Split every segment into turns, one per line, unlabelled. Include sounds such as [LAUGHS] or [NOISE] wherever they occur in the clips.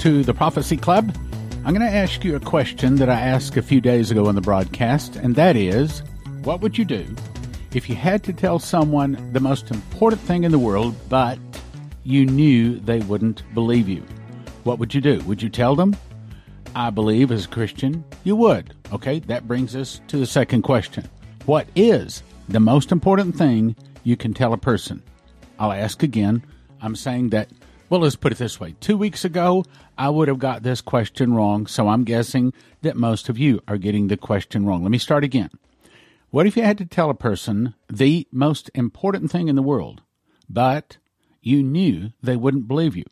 to the Prophecy Club. I'm going to ask you a question that I asked a few days ago on the broadcast, and that is what would you do if you had to tell someone the most important thing in the world, but you knew they wouldn't believe you? What would you do? Would you tell them? I believe as a Christian, you would. Okay, that brings us to the second question. What is the most important thing you can tell a person? I'll ask again. I'm saying that well, let's put it this way. Two weeks ago, I would have got this question wrong, so I'm guessing that most of you are getting the question wrong. Let me start again. What if you had to tell a person the most important thing in the world, but you knew they wouldn't believe you?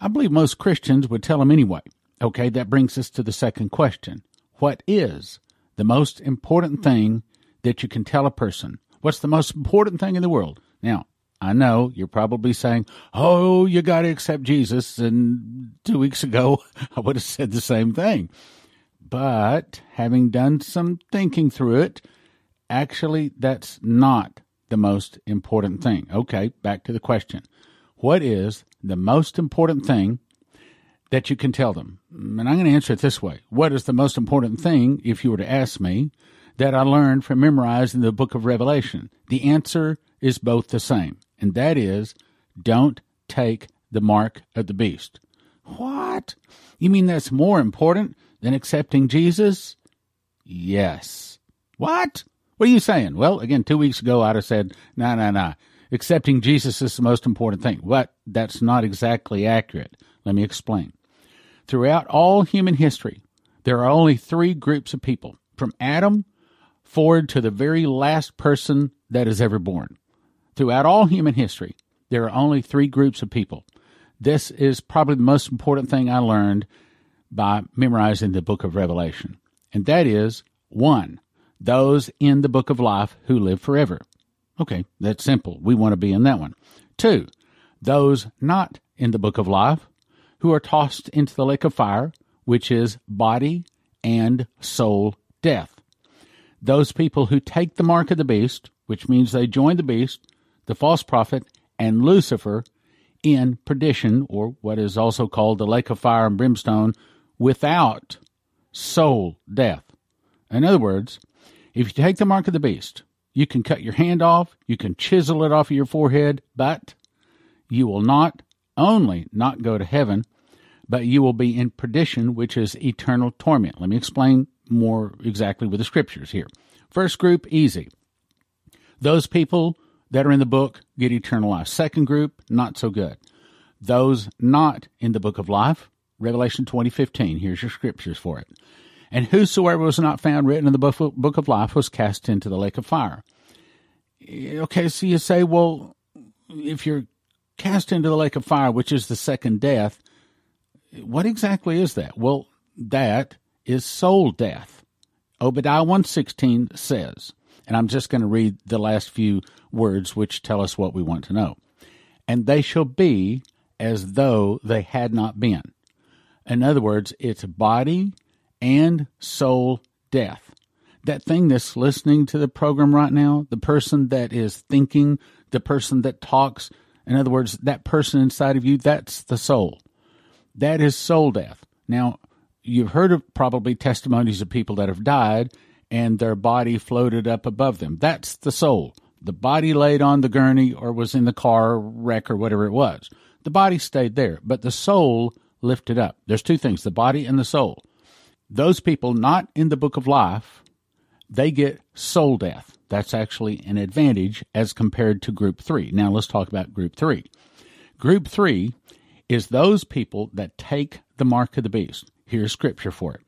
I believe most Christians would tell them anyway. Okay, that brings us to the second question. What is the most important thing that you can tell a person? What's the most important thing in the world? Now, I know you're probably saying, "Oh, you got to accept Jesus." And 2 weeks ago, [LAUGHS] I would have said the same thing. But having done some thinking through it, actually that's not the most important thing. Okay, back to the question. What is the most important thing that you can tell them? And I'm going to answer it this way. What is the most important thing if you were to ask me that I learned from memorizing the book of Revelation? The answer is both the same and that is don't take the mark of the beast. What? You mean that's more important than accepting Jesus? Yes. What? What are you saying? Well, again, two weeks ago I'd have said, no, no, no. Accepting Jesus is the most important thing. But that's not exactly accurate. Let me explain. Throughout all human history, there are only three groups of people, from Adam forward to the very last person that is ever born. Throughout all human history, there are only three groups of people. This is probably the most important thing I learned by memorizing the book of Revelation. And that is one, those in the book of life who live forever. Okay, that's simple. We want to be in that one. Two, those not in the book of life who are tossed into the lake of fire, which is body and soul death. Those people who take the mark of the beast, which means they join the beast, the false prophet, and Lucifer in perdition, or what is also called the lake of fire and brimstone, without soul death. In other words, if you take the mark of the beast, you can cut your hand off, you can chisel it off of your forehead, but you will not only not go to heaven, but you will be in perdition, which is eternal torment. Let me explain more exactly with the scriptures here. First group, easy. Those people that are in the book get eternal life. Second group, not so good. Those not in the book of life, Revelation 2015, here's your scriptures for it. And whosoever was not found written in the book of life was cast into the lake of fire. Okay, so you say, well, if you're cast into the lake of fire, which is the second death, what exactly is that? Well, that is soul death. Obadiah 116 says, and I'm just going to read the last few words which tell us what we want to know. And they shall be as though they had not been. In other words, it's body and soul death. That thing that's listening to the program right now, the person that is thinking, the person that talks, in other words, that person inside of you, that's the soul. That is soul death. Now, you've heard of probably testimonies of people that have died and their body floated up above them. That's the soul. The body laid on the gurney or was in the car wreck or whatever it was. The body stayed there, but the soul lifted up. There's two things the body and the soul. Those people not in the book of life, they get soul death. That's actually an advantage as compared to group three. Now let's talk about group three. Group three is those people that take the mark of the beast. Here's scripture for it.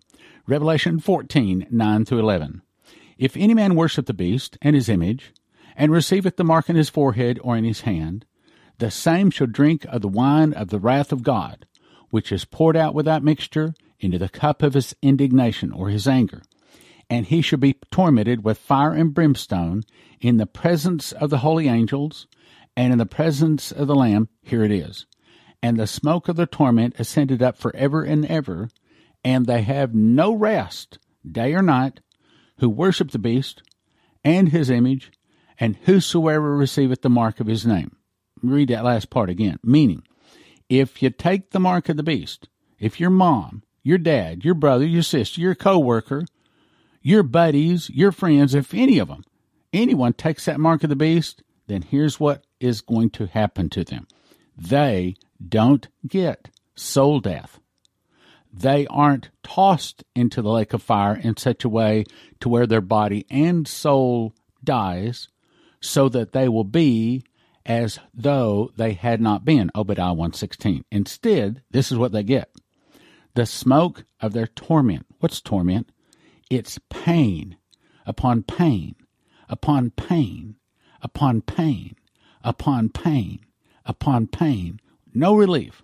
Revelation 14, 9 through 11. If any man worship the beast and his image, and receiveth the mark in his forehead or in his hand, the same shall drink of the wine of the wrath of God, which is poured out without mixture into the cup of his indignation or his anger. And he shall be tormented with fire and brimstone in the presence of the holy angels and in the presence of the Lamb. Here it is. And the smoke of the torment ascended up for ever and ever and they have no rest day or night who worship the beast and his image and whosoever receiveth the mark of his name. Read that last part again. Meaning, if you take the mark of the beast, if your mom, your dad, your brother, your sister, your coworker, your buddies, your friends, if any of them, anyone takes that mark of the beast, then here's what is going to happen to them. They don't get soul death. They aren't tossed into the lake of fire in such a way to where their body and soul dies so that they will be as though they had not been. Obadiah 116 instead this is what they get. The smoke of their torment. What's torment? It's pain upon pain upon pain upon pain upon pain upon pain. No relief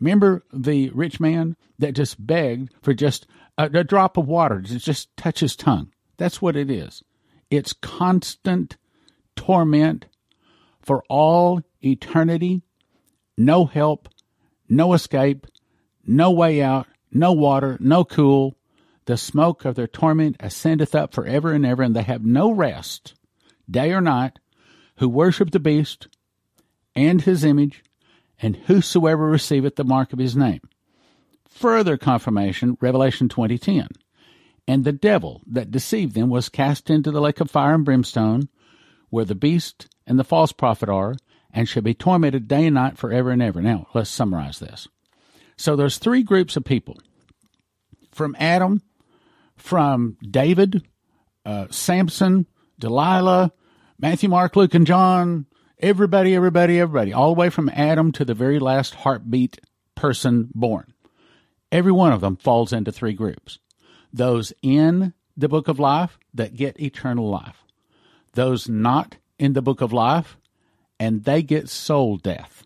remember the rich man that just begged for just a, a drop of water to just touch his tongue? That's what it is. It's constant torment for all eternity, no help, no escape, no way out, no water, no cool. The smoke of their torment ascendeth up for ever and ever, and they have no rest, day or night, who worship the beast and his image, and whosoever receiveth the mark of his name. Further confirmation, Revelation 20:10. And the devil that deceived them was cast into the lake of fire and brimstone, where the beast and the false prophet are, and shall be tormented day and night forever and ever. Now, let's summarize this. So there's three groups of people. From Adam, from David, uh, Samson, Delilah, Matthew, Mark, Luke, and John, everybody, everybody, everybody, all the way from Adam to the very last heartbeat person born. Every one of them falls into three groups. Those in the book of life that get eternal life those not in the book of life, and they get soul death.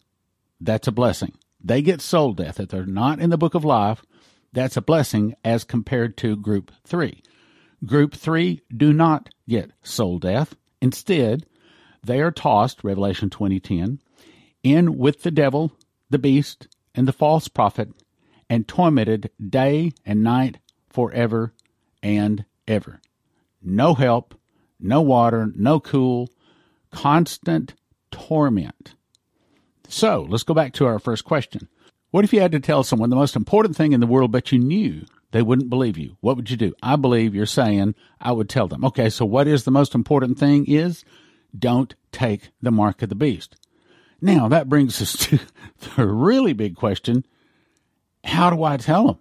That's a blessing. They get soul death. If they're not in the book of life, that's a blessing as compared to group three. Group three do not get soul death. Instead, they are tossed, Revelation 2010, in with the devil, the beast, and the false prophet, and tormented day and night forever and ever. No help, no water, no cool, constant torment. So let's go back to our first question. What if you had to tell someone the most important thing in the world, but you knew they wouldn't believe you? What would you do? I believe you're saying I would tell them. Okay, so what is the most important thing is don't take the mark of the beast. Now that brings us [LAUGHS] to the really big question. How do I tell them?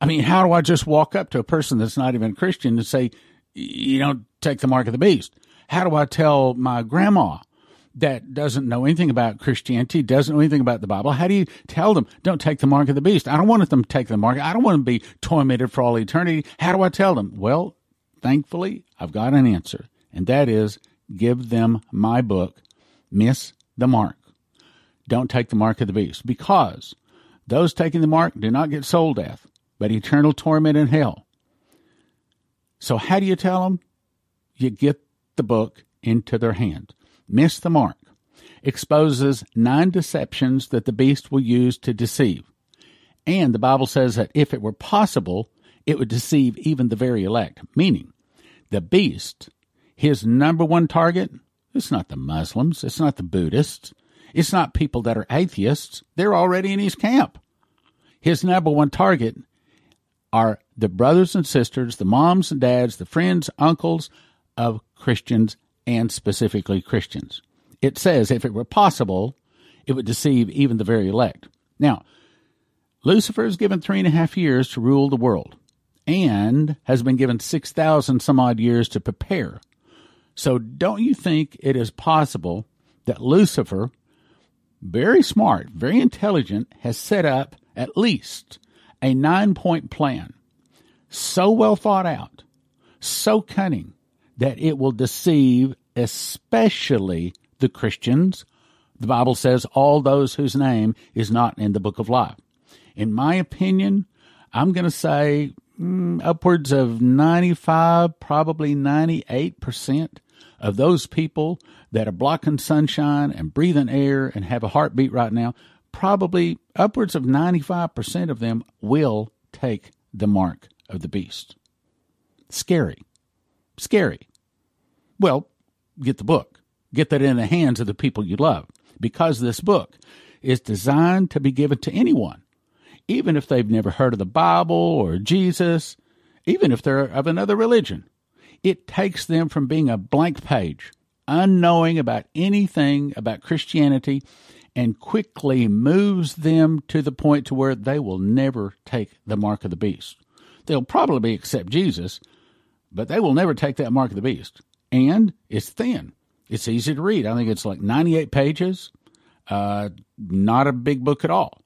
I mean, how do I just walk up to a person that's not even Christian and say, you don't take the mark of the beast. How do I tell my grandma that doesn't know anything about Christianity, doesn't know anything about the Bible? How do you tell them, don't take the mark of the beast? I don't want them to take the mark. I don't want to be tormented for all eternity. How do I tell them? Well, thankfully, I've got an answer, and that is give them my book, Miss the Mark. Don't take the mark of the beast, because those taking the mark do not get soul death, but eternal torment in hell. So, how do you tell them? You get the book into their hand. Miss the mark exposes nine deceptions that the beast will use to deceive. And the Bible says that if it were possible, it would deceive even the very elect, meaning the beast, his number one target, it's not the Muslims, it's not the Buddhists, it's not people that are atheists. They're already in his camp. His number one target are the brothers and sisters, the moms and dads, the friends, uncles of Christians, and specifically Christians. It says if it were possible, it would deceive even the very elect. Now, Lucifer is given three and a half years to rule the world and has been given 6,000 some odd years to prepare. So, don't you think it is possible that Lucifer, very smart, very intelligent, has set up at least a nine point plan, so well thought out, so cunning, that it will deceive especially the Christians. The Bible says all those whose name is not in the book of life. In my opinion, I'm going to say mm, upwards of 95, probably 98% of those people that are blocking sunshine and breathing air and have a heartbeat right now probably upwards of 95% of them will take the mark of the beast. Scary. Scary. Well, get the book. Get that in the hands of the people you love because this book is designed to be given to anyone. Even if they've never heard of the Bible or Jesus, even if they're of another religion. It takes them from being a blank page, unknowing about anything about Christianity, and quickly moves them to the point to where they will never take the mark of the beast. They'll probably accept Jesus, but they will never take that mark of the beast. And it's thin. It's easy to read. I think it's like 98 pages. Uh, not a big book at all.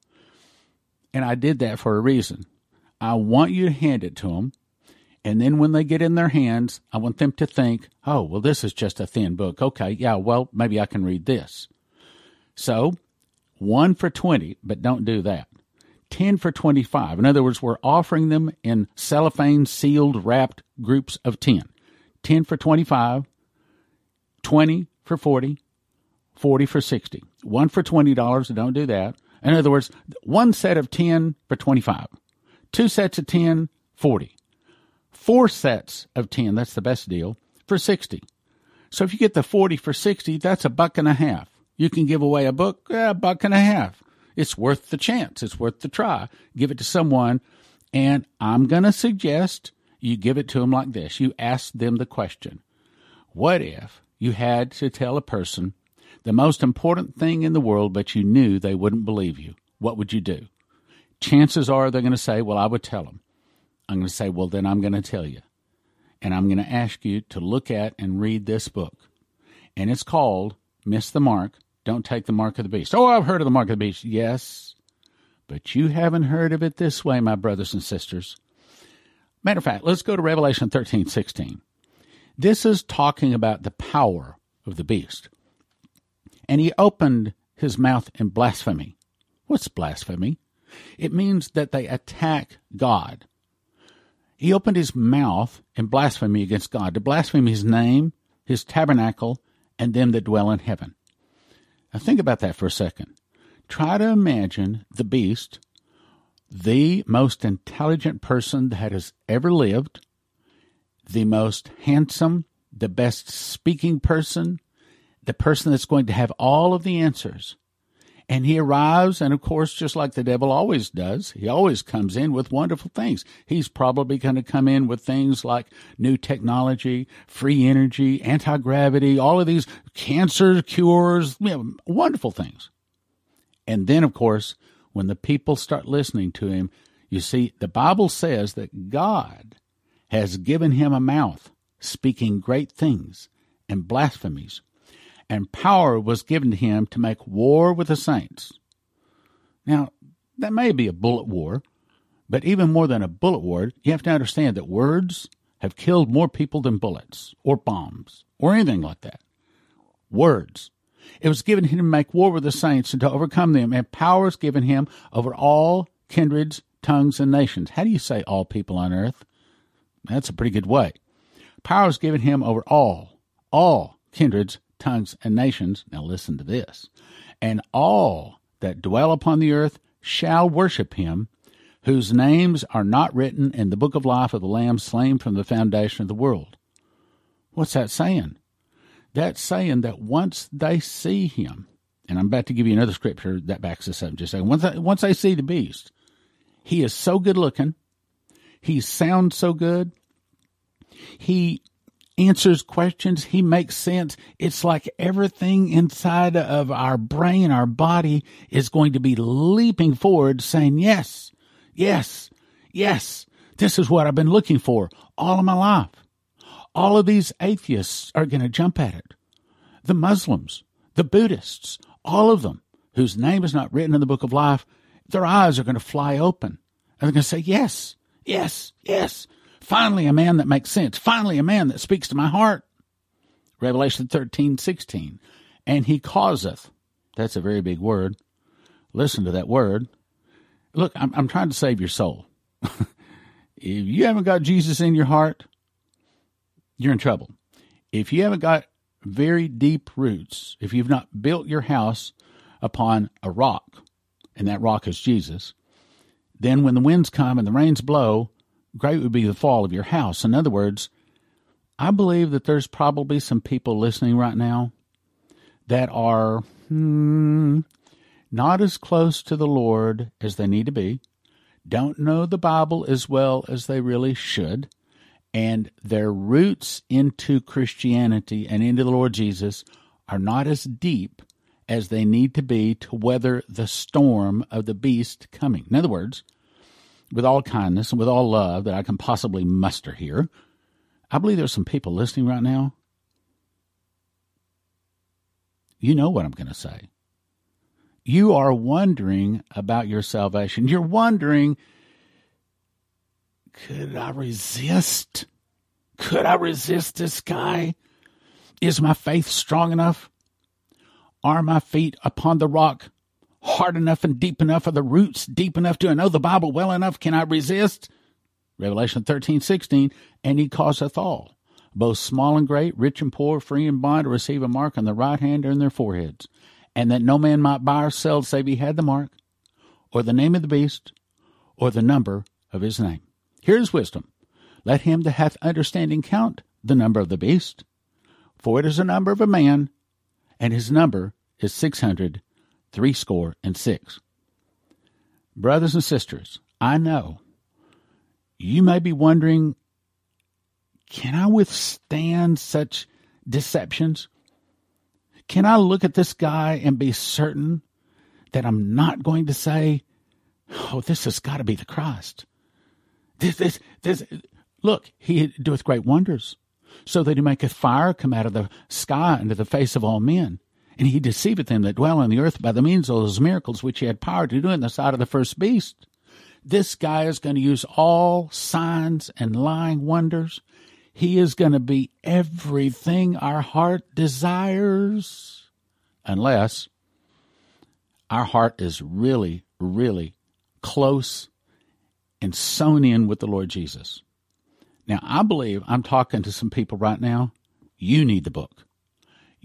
And I did that for a reason. I want you to hand it to them. And then when they get in their hands, I want them to think, oh, well, this is just a thin book. Okay, yeah, well, maybe I can read this. So, one for 20, but don't do that. 10 for 25. In other words, we're offering them in cellophane sealed wrapped groups of 10. 10 for 25, 20 for 40, 40 for 60. One for $20, don't do that. In other words, one set of 10 for 25. Two sets of 10, 40. Four sets of 10, that's the best deal, for 60. So if you get the 40 for 60, that's a buck and a half. You can give away a book, eh, a buck and a half. It's worth the chance. It's worth the try. Give it to someone. And I'm going to suggest you give it to them like this. You ask them the question What if you had to tell a person the most important thing in the world, but you knew they wouldn't believe you? What would you do? Chances are they're going to say, Well, I would tell them. I'm going to say, Well, then I'm going to tell you. And I'm going to ask you to look at and read this book. And it's called Miss the Mark don't take the mark of the beast. Oh, I've heard of the mark of the beast. Yes, but you haven't heard of it this way, my brothers and sisters. Matter of fact, let's go to Revelation 13 16. This is talking about the power of the beast. And he opened his mouth in blasphemy. What's blasphemy? It means that they attack God. He opened his mouth in blasphemy against God, to blaspheme his name, his tabernacle, and them that dwell in heaven. Now, think about that for a second. Try to imagine the beast, the most intelligent person that has ever lived, the most handsome, the best speaking person, the person that's going to have all of the answers. And he arrives, and of course, just like the devil always does, he always comes in with wonderful things. He's probably going to come in with things like new technology, free energy, anti gravity, all of these cancer cures, you know, wonderful things. And then, of course, when the people start listening to him, you see, the Bible says that God has given him a mouth speaking great things and blasphemies and power was given to him to make war with the saints. Now, that may be a bullet war, but even more than a bullet war, you have to understand that words have killed more people than bullets or bombs or anything like that. Words. It was given him to make war with the saints and to overcome them, and power is given him over all kindreds, tongues, and nations. How do you say all people on earth? That's a pretty good way. Power is given him over all, all kindreds, tongues, and nations. Now listen to this. And all that dwell upon the earth shall worship him, whose names are not written in the book of life of the Lamb slain from the foundation of the world. What's that saying? That's saying that once they see him, and I'm about to give you another scripture that backs this up. Just saying, once they, once they see the beast, he is so good looking, he sounds so good, he answers questions. He makes sense. It's like everything inside of our brain, our body is going to be leaping forward saying, yes, yes, yes, this is what I've been looking for all of my life. All of these atheists are going to jump at it. The Muslims, the Buddhists, all of them whose name is not written in the book of life, their eyes are going to fly open. And they're going to say, yes, yes, yes. Finally, a man that makes sense. Finally, a man that speaks to my heart. Revelation 13, 16. And he causeth. That's a very big word. Listen to that word. Look, I'm, I'm trying to save your soul. [LAUGHS] if you haven't got Jesus in your heart, you're in trouble. If you haven't got very deep roots, if you've not built your house upon a rock, and that rock is Jesus, then when the winds come and the rains blow, great would be the fall of your house. In other words, I believe that there's probably some people listening right now that are hmm, not as close to the Lord as they need to be. don't know the Bible as well as they really should, and their roots into Christianity and into the Lord Jesus are not as deep as they need to be to weather the storm of the beast coming. In other words, with all kindness and with all love that I can possibly muster here, I believe there's some people listening right now. You know what I'm going to say. You are wondering about your salvation. You're wondering, could I resist? Could I resist this guy? Is my faith strong enough? Are my feet upon the rock hard enough and deep enough? Are the roots deep enough? Do I know the Bible well enough? Can I resist? Revelation thirteen sixteen. and he causeth all, both small and great, rich and poor, free and bond, to receive a mark on the right hand or in their foreheads, and that no man might buy or sell save he had the mark, or the name of the beast, or the number of his name. Here is wisdom. Let him that hath understanding count the number of the beast, for it is the number of a man, and his number is six hundred threescore and six. Brothers and sisters, I know you may be wondering can I withstand such deceptions? Can I look at this guy and be certain that I'm not going to say, oh, this has got to be the Christ? This, this, this, look, he doeth great wonders, so that he maketh fire come out of the sky into the face of all men. And he deceiveth them that dwell on the earth by the means of those miracles which he had power to do in the sight of the first beast. This guy is going to use all signs and lying wonders. He is going to be everything our heart desires, unless our heart is really, really close and sewn in with the Lord Jesus. Now, I believe I'm talking to some people right now. You need the book.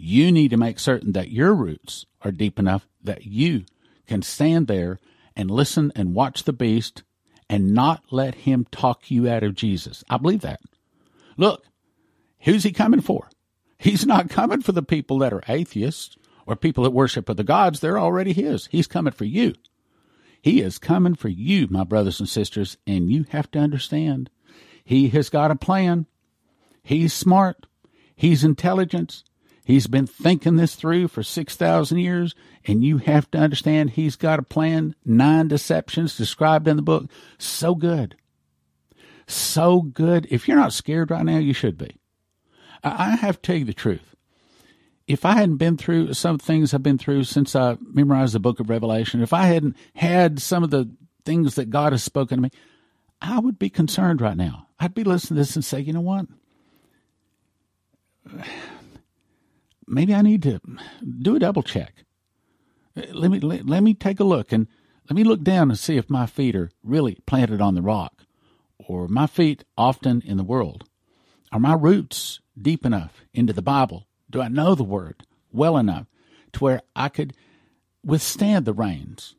You need to make certain that your roots are deep enough that you can stand there and listen and watch the beast and not let him talk you out of Jesus. I believe that. Look, who's he coming for? He's not coming for the people that are atheists or people that worship other gods. They're already his. He's coming for you. He is coming for you, my brothers and sisters, and you have to understand. He has got a plan. He's smart. He's intelligent. He's been thinking this through for 6,000 years, and you have to understand he's got a plan. Nine deceptions described in the book. So good. So good. If you're not scared right now, you should be. I have to tell you the truth. If I hadn't been through some things I've been through since I memorized the book of Revelation, if I hadn't had some of the things that God has spoken to me, I would be concerned right now. I'd be listening to this and say, you know what? Maybe I need to do a double check. Let me let, let me take a look and let me look down and see if my feet are really planted on the rock, or my feet often in the world. Are my roots deep enough into the Bible? Do I know the Word well enough to where I could withstand the rains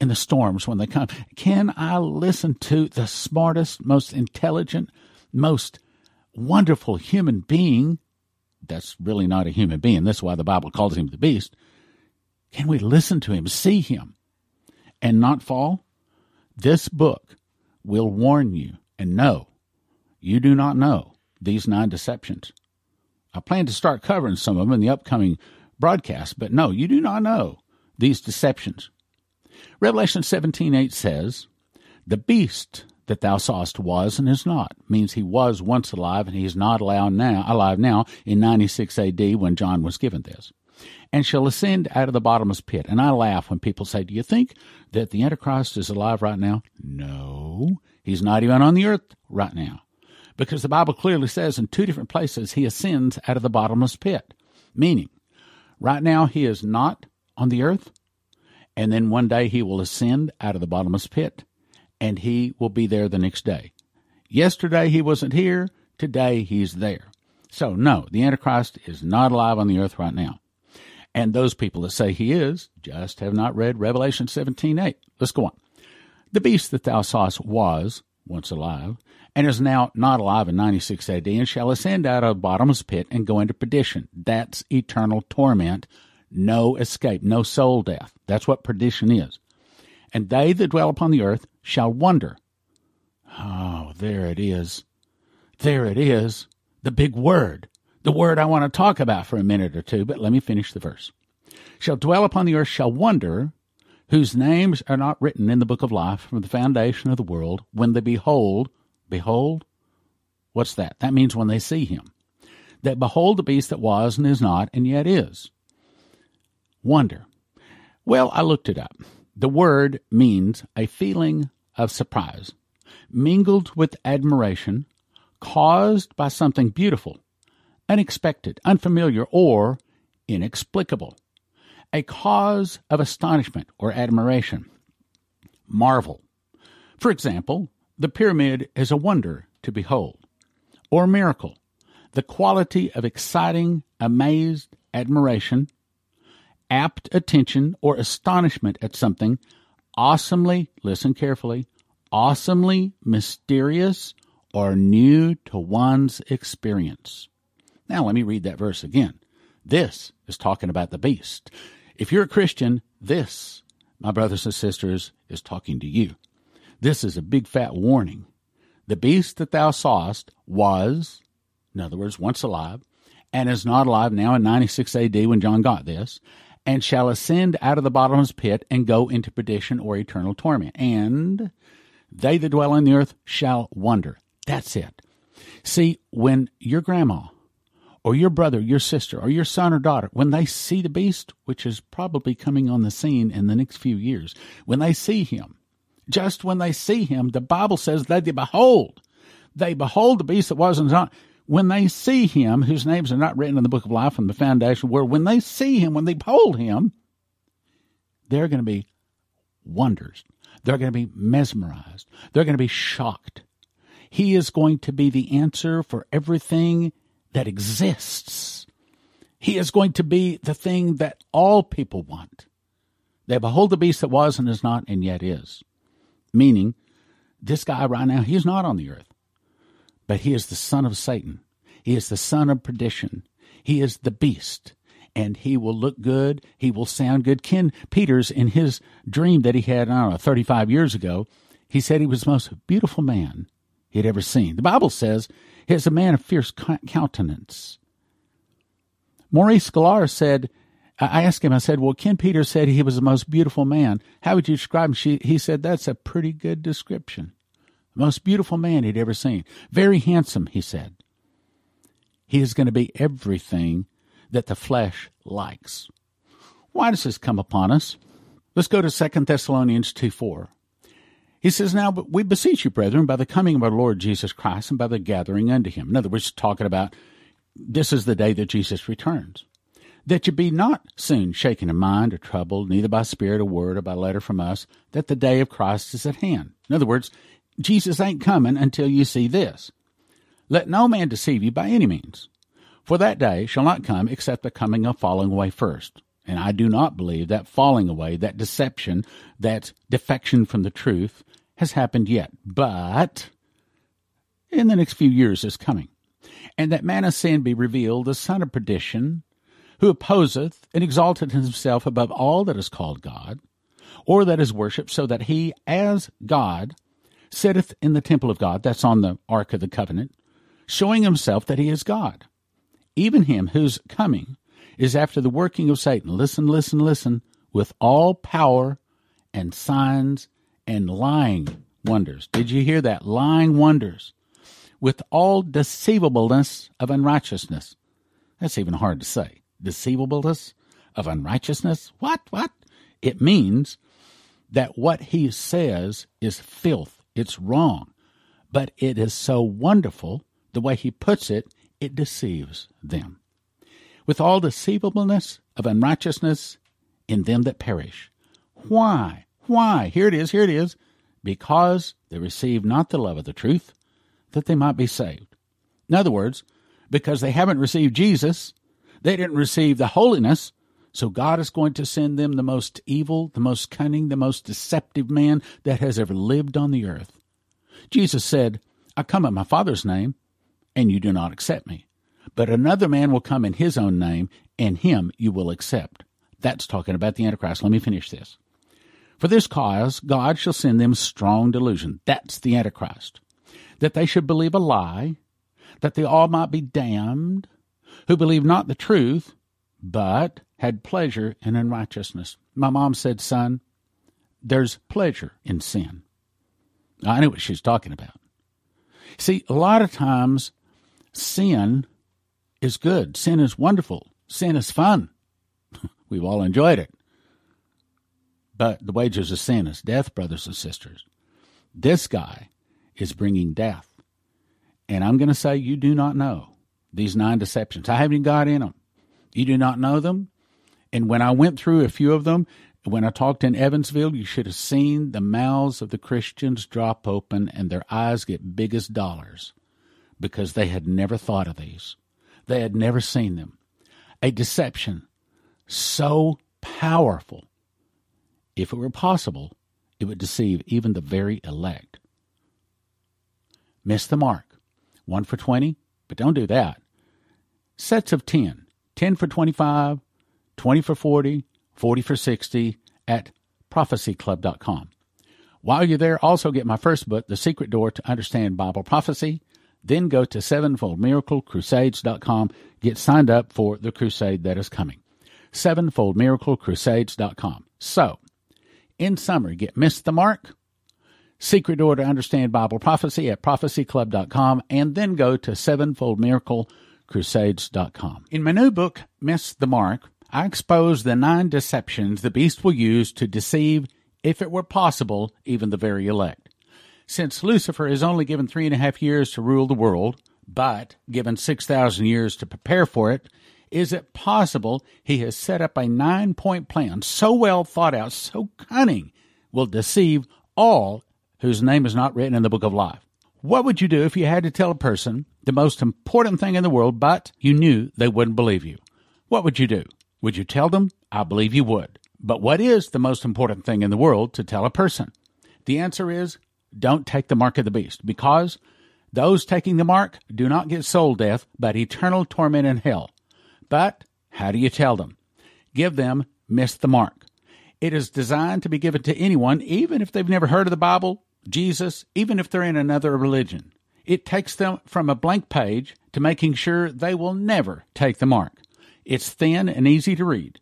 and the storms when they come? Can I listen to the smartest, most intelligent, most wonderful human being that's really not a human being. That's why the Bible calls him the beast. Can we listen to him, see him, and not fall? This book will warn you and know you do not know these nine deceptions. I plan to start covering some of them in the upcoming broadcast, but no, you do not know these deceptions. Revelation 17:8 says, "The beast that thou sawest was and is not. Means he was once alive and he is not alive now alive now in 96 AD when John was given this. And shall ascend out of the bottomless pit. And I laugh when people say do you think that the antichrist is alive right now? No. He's not even on the earth right now. Because the bible clearly says in two different places he ascends out of the bottomless pit. Meaning right now he is not on the earth and then one day he will ascend out of the bottomless pit and he will be there the next day. Yesterday he wasn't here, today he's there. So, no, the Antichrist is not alive on the earth right now. And those people that say he is just have not read Revelation 17:8. Let's go on. The beast that thou sawest was once alive, and is now not alive in 96 AD, and shall ascend out of the bottomless pit and go into perdition. That's eternal torment, no escape, no soul death. That's what perdition is and they that dwell upon the earth shall wonder. Oh, there it is. There it is. The big word. The word I want to talk about for a minute or two, but let me finish the verse. Shall dwell upon the earth shall wonder, whose names are not written in the book of life from the foundation of the world, when they behold, behold, what's that? That means when they see him. That behold the beast that was and is not and yet is. Wonder. Well, I looked it up. The word means a feeling of surprise, mingled with admiration, caused by something beautiful, unexpected, unfamiliar, or inexplicable. A cause of astonishment or admiration. Marvel. For example, the pyramid is a wonder to behold. Or miracle. The quality of exciting, amazed admiration, apt attention, or astonishment at something awesomely, listen carefully, awesomely mysterious or new to one's experience. Now, let me read that verse again. This is talking about the beast. If you're a Christian, this, my brothers and sisters, is talking to you. This is a big fat warning. The beast that thou sawest was, in other words, once alive, and is not alive now in 96 AD when John got this, and shall ascend out of the bottomless pit and go into perdition or eternal torment. And they that dwell on the earth shall wonder. That's it. See, when your grandma or your brother, your sister, or your son or daughter, when they see the beast, which is probably coming on the scene in the next few years, when they see him, just when they see him, the Bible says that they behold, they behold the beast that was and is not when they see him, whose names are not written in the book of life from the foundation world, when they see him, when they behold him, they're going to be wonders. They're going to be mesmerized. They're going to be shocked. He is going to be the answer for everything that exists. He is going to be the thing that all people want. They behold the beast that was and is not and yet is. Meaning, this guy right now, he's not on the earth but he is the son of Satan. He is the son of perdition. He is the beast. And he will look good. He will sound good. Ken Peters, in his dream that he had, I don't know, 35 years ago, he said he was the most beautiful man he had ever seen. The Bible says he is a man of fierce countenance. Maurice Sklar said, I asked him, I said, Well, Ken Peters said he was the most beautiful man. How would you describe him? She, he said, That's a pretty good description most beautiful man he'd ever seen. Very handsome, he said. He is going to be everything that the flesh likes. Why does this come upon us? Let's go to 2 Thessalonians 2 4. He says, Now we beseech you, brethren, by the coming of our Lord Jesus Christ and by the gathering unto him. In other words, talking about this is the day that Jesus returns. That you be not soon shaken in mind or troubled, neither by spirit or word or by letter from us, that the day of Christ is at hand. In other words, Jesus ain't coming until you see this. Let no man deceive you by any means, for that day shall not come except the coming of falling away first. And I do not believe that falling away, that deception, that defection from the truth has happened yet. But in the next few years is coming. And that man of sin be revealed, the son of perdition, who opposeth and exalteth himself above all that is called God, or that is worshipped, so that he, as God, sitteth in the temple of God, that's on the Ark of the Covenant, showing himself that he is God. Even him whose coming is after the working of Satan. Listen, listen, listen, with all power and signs and lying wonders. Did you hear that? Lying wonders. With all deceivableness of unrighteousness. That's even hard to say. Deceivableness of unrighteousness? What? What? It means that what he says is filth it's wrong. But it is so wonderful, the way he puts it, it deceives them. With all deceivableness of unrighteousness in them that perish. Why? Why? Here it is, here it is. Because they receive not the love of the truth, that they might be saved. In other words, because they haven't received Jesus, they didn't receive the holiness, so God is going to send them the most evil, the most cunning, the most deceptive man that has ever lived on the earth. Jesus said, I come in my Father's name, and you do not accept me. But another man will come in his own name, and him you will accept. That's talking about the Antichrist. Let me finish this. For this cause, God shall send them strong delusion. That's the Antichrist. That they should believe a lie, that they all might be damned, who believe not the truth, but had pleasure in unrighteousness. My mom said, Son, there's pleasure in sin. I knew what she was talking about. See, a lot of times sin is good, sin is wonderful, sin is fun. [LAUGHS] We've all enjoyed it. But the wages of sin is death, brothers and sisters. This guy is bringing death. And I'm going to say you do not know these nine deceptions. I haven't got in them. You do not know them. And when I went through a few of them, when I talked in Evansville, you should have seen the mouths of the Christians drop open and their eyes get big as dollars because they had never thought of these. They had never seen them. A deception so powerful, if it were possible, it would deceive even the very elect. Miss the mark. One for 20, but don't do that. Sets of 10. 10 for 25, 20 for 40, 40 for 60 at prophecyclub.com. While you're there, also get my first book, The Secret Door to Understand Bible Prophecy. Then go to sevenfoldmiraclecrusades.com. Get signed up for the crusade that is coming. Sevenfoldmiraclecrusades.com. So, in summary, get Miss the Mark, Secret Door to Understand Bible Prophecy at prophecyclub.com, and then go to sevenfoldmiraclecrusades.com. In my new book, Miss the Mark, I expose the nine deceptions the beast will use to deceive, if it were possible, even the very elect. Since Lucifer is only given three and a half years to rule the world, but given 6,000 years to prepare for it, is it possible he has set up a nine point plan so well thought out, so cunning, will deceive all whose name is not written in the book of life? What would you do if you had to tell a person the most important thing in the world, but you knew they wouldn't believe you? What would you do? Would you tell them? I believe you would. But what is the most important thing in the world to tell a person? The answer is don't take the mark of the beast, because those taking the mark do not get soul death, but eternal torment in hell. But how do you tell them? Give them miss the mark. It is designed to be given to anyone, even if they've never heard of the Bible, Jesus, even if they're in another religion. It takes them from a blank page to making sure they will never take the mark. It's thin and easy to read.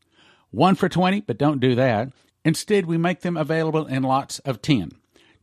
One for 20, but don't do that. Instead, we make them available in lots of 10.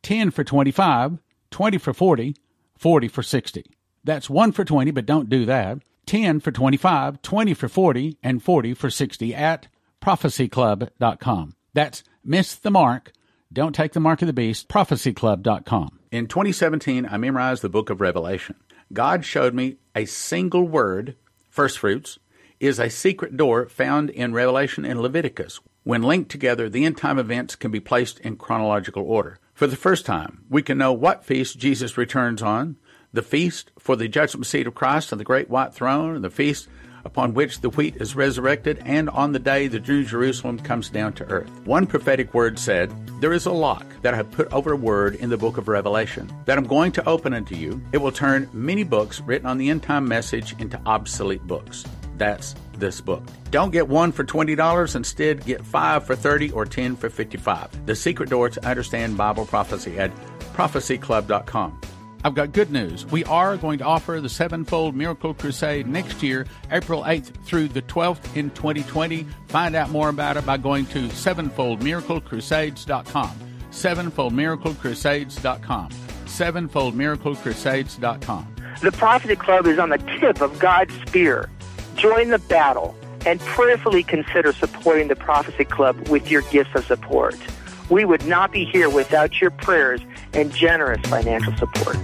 10 for 25, 20 for 40, 40 for 60. That's 1 for 20, but don't do that. 10 for 25, 20 for 40, and 40 for 60 at prophecyclub.com. That's Miss the Mark. Don't take the mark of the beast. Prophecyclub.com. In 2017, I memorized the book of Revelation. God showed me a single word, first fruits, is a secret door found in Revelation and Leviticus. When linked together, the end time events can be placed in chronological order. For the first time, we can know what feast Jesus returns on, the feast for the judgment seat of Christ and the great white throne, the feast upon which the wheat is resurrected, and on the day the New Jerusalem comes down to earth. One prophetic word said, There is a lock that I have put over a word in the book of Revelation that I'm going to open unto you. It will turn many books written on the end time message into obsolete books. That's this book. Don't get one for $20, instead get 5 for 30 or 10 for 55. The secret door to understand Bible prophecy at prophecyclub.com. I've got good news. We are going to offer the Sevenfold Miracle Crusade next year, April 8th through the 12th in 2020. Find out more about it by going to sevenfoldmiraclecrusades.com. Sevenfoldmiraclecrusades.com. Sevenfoldmiraclecrusades.com.
The Prophecy Club is on the tip of God's spear. Join the battle and prayerfully consider supporting the Prophecy Club with your gifts of support. We would not be here without your prayers and generous financial support.